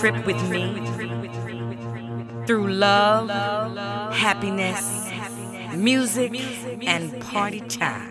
Trip with me through love, happiness, music, and party time.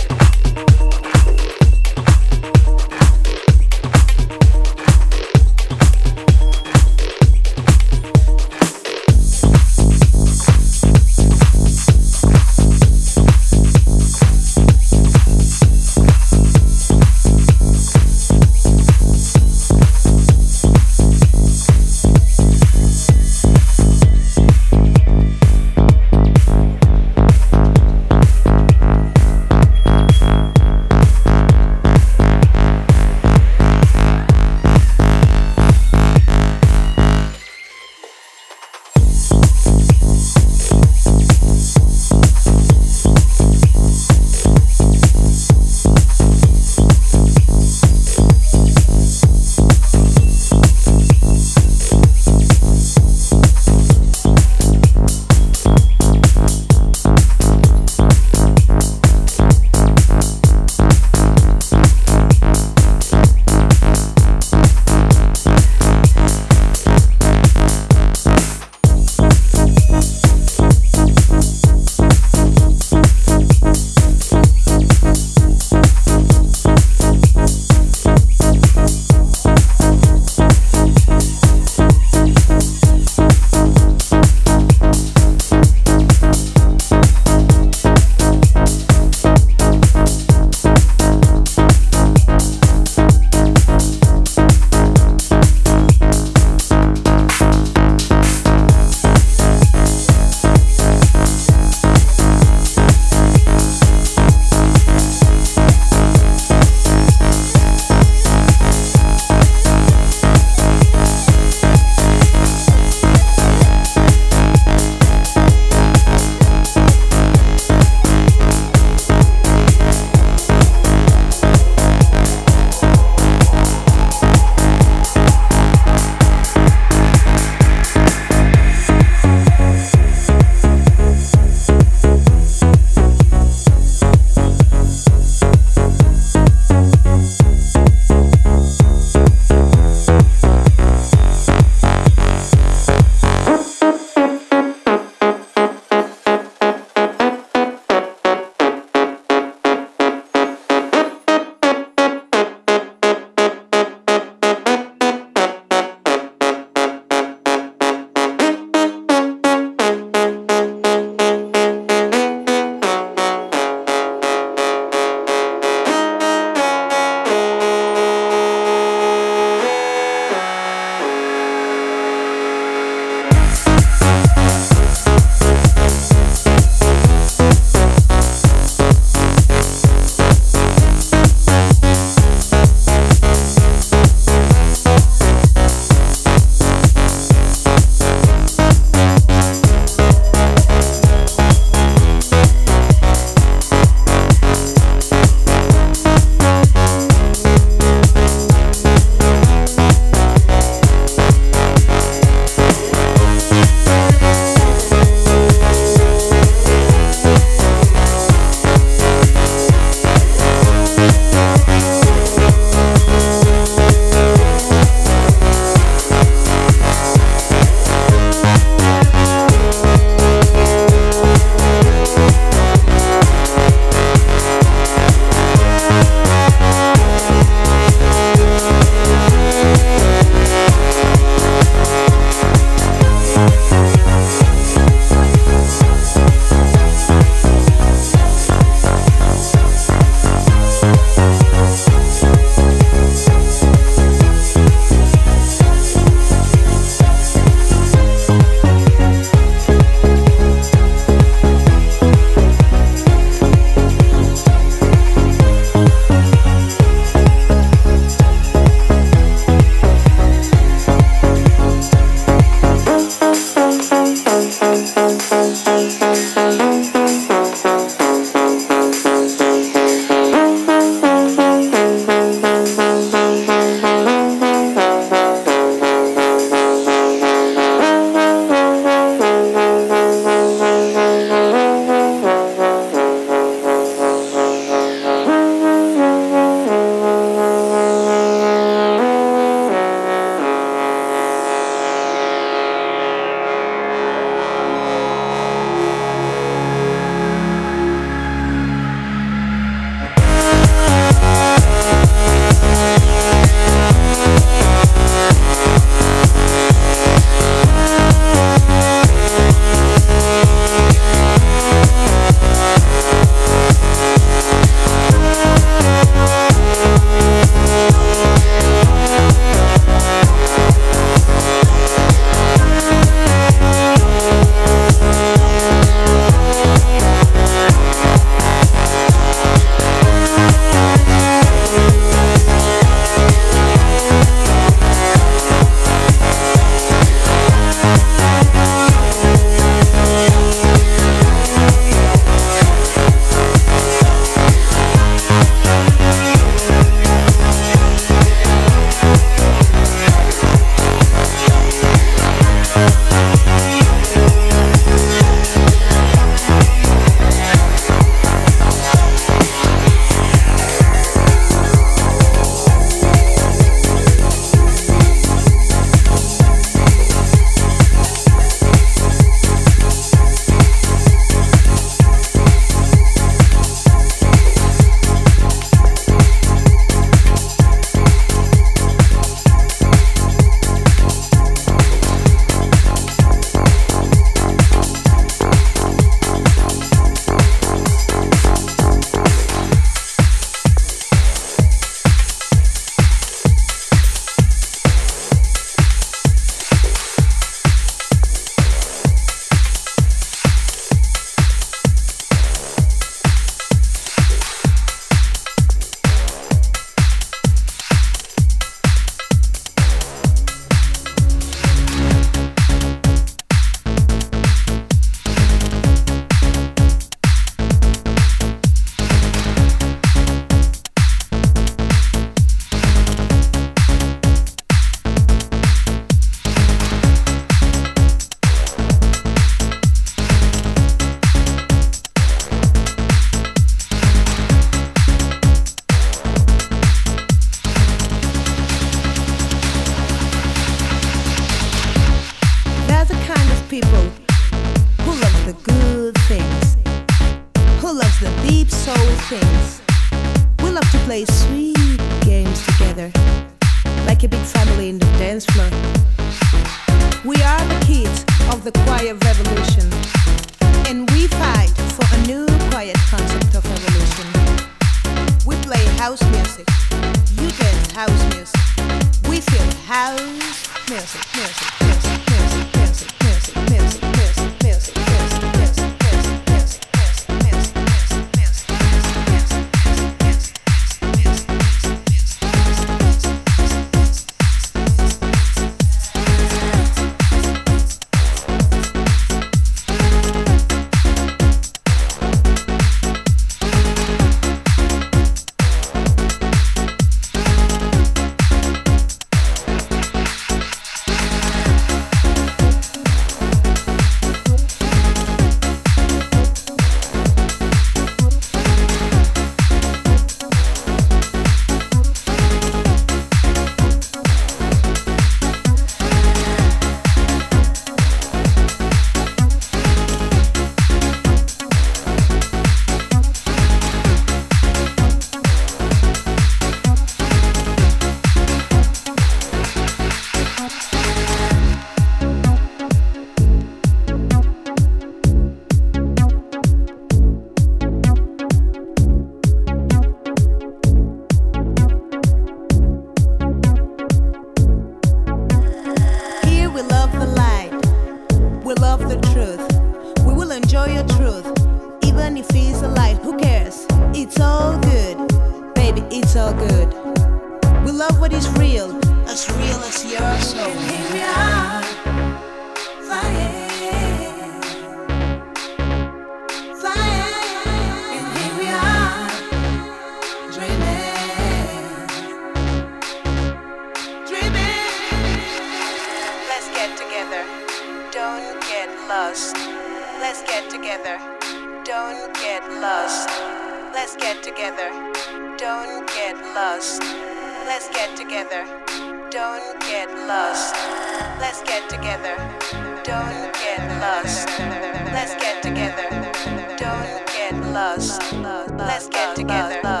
Let's get together.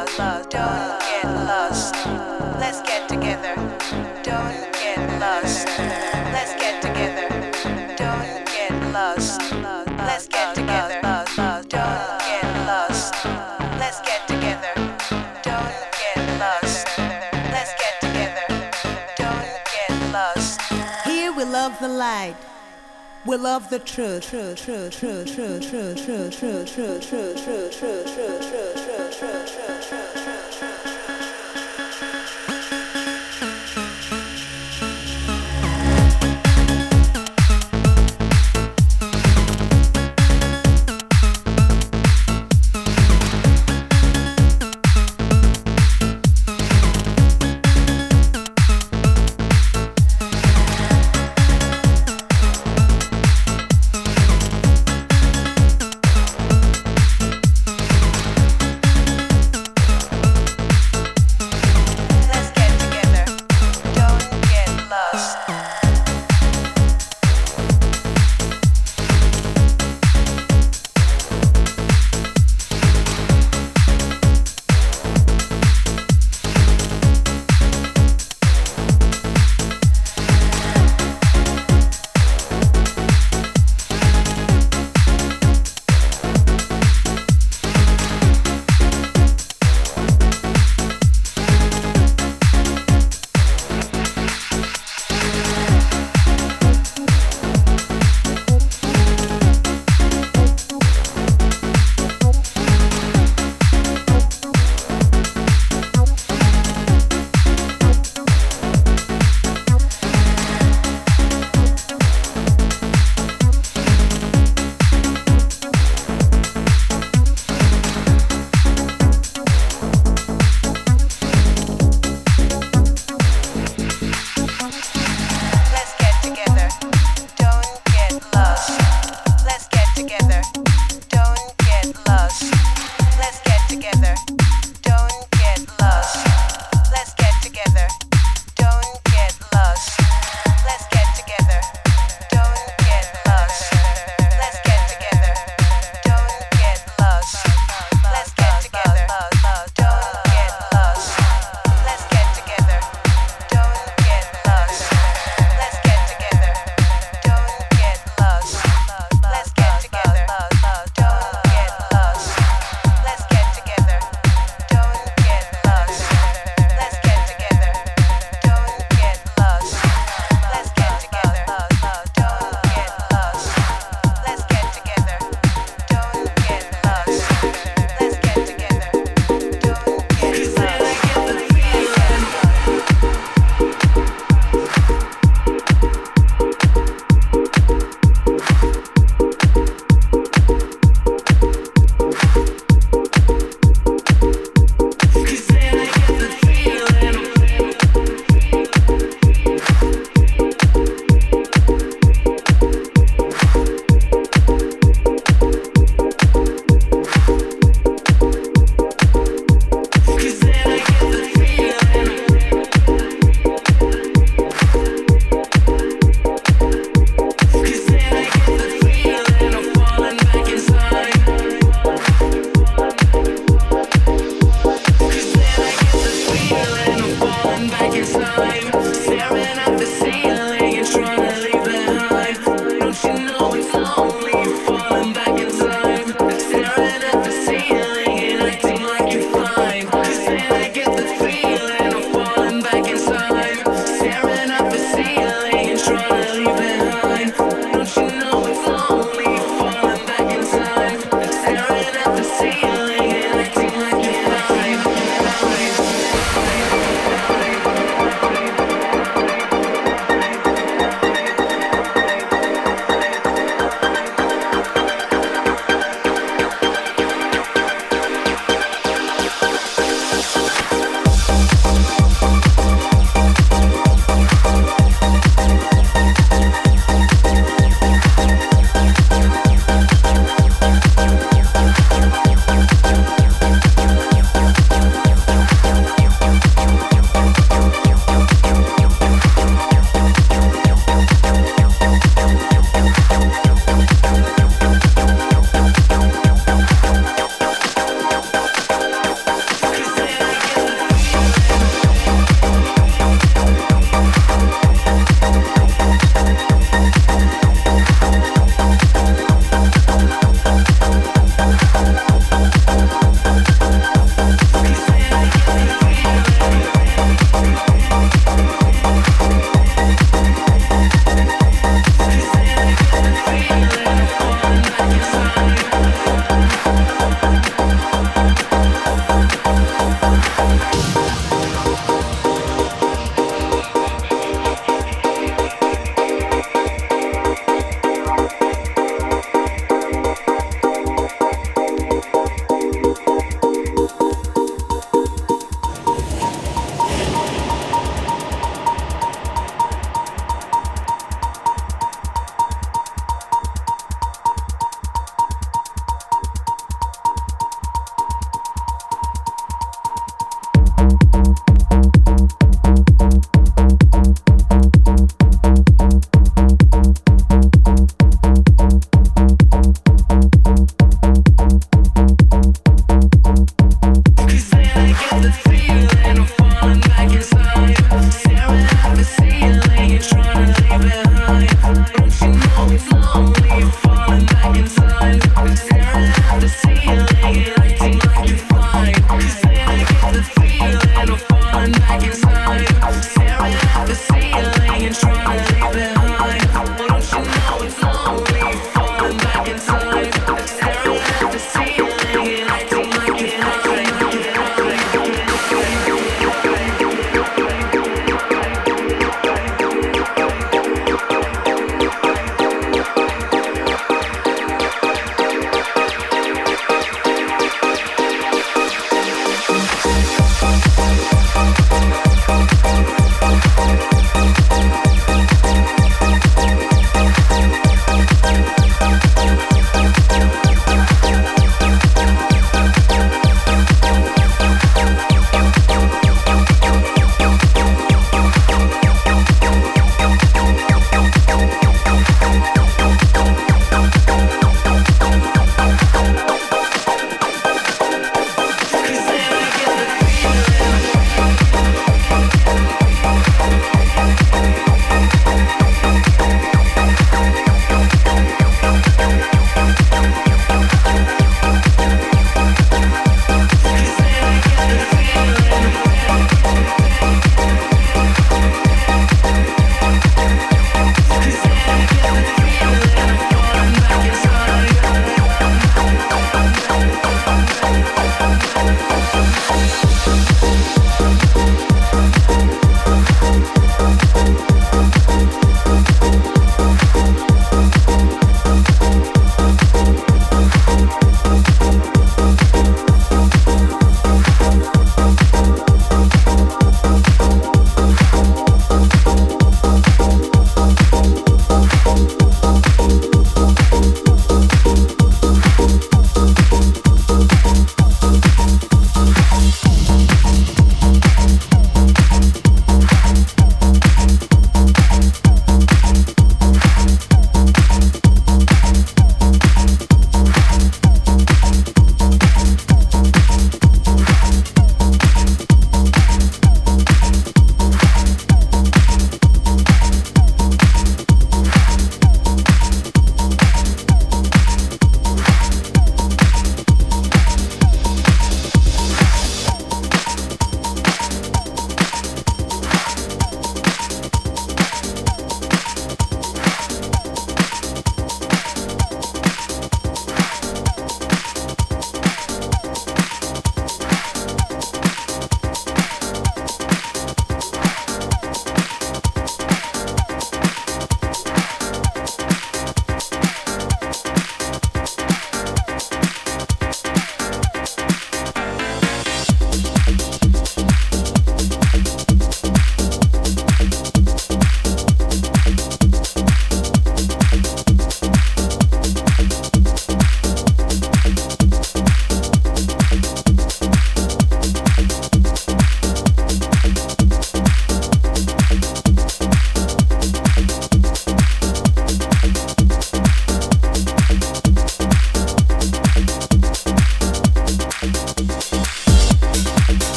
We love the truth, truth, truth, truth, truth, truth, truth, truth, truth, truth, truth, truth, truth, truth, truth, truth, truth.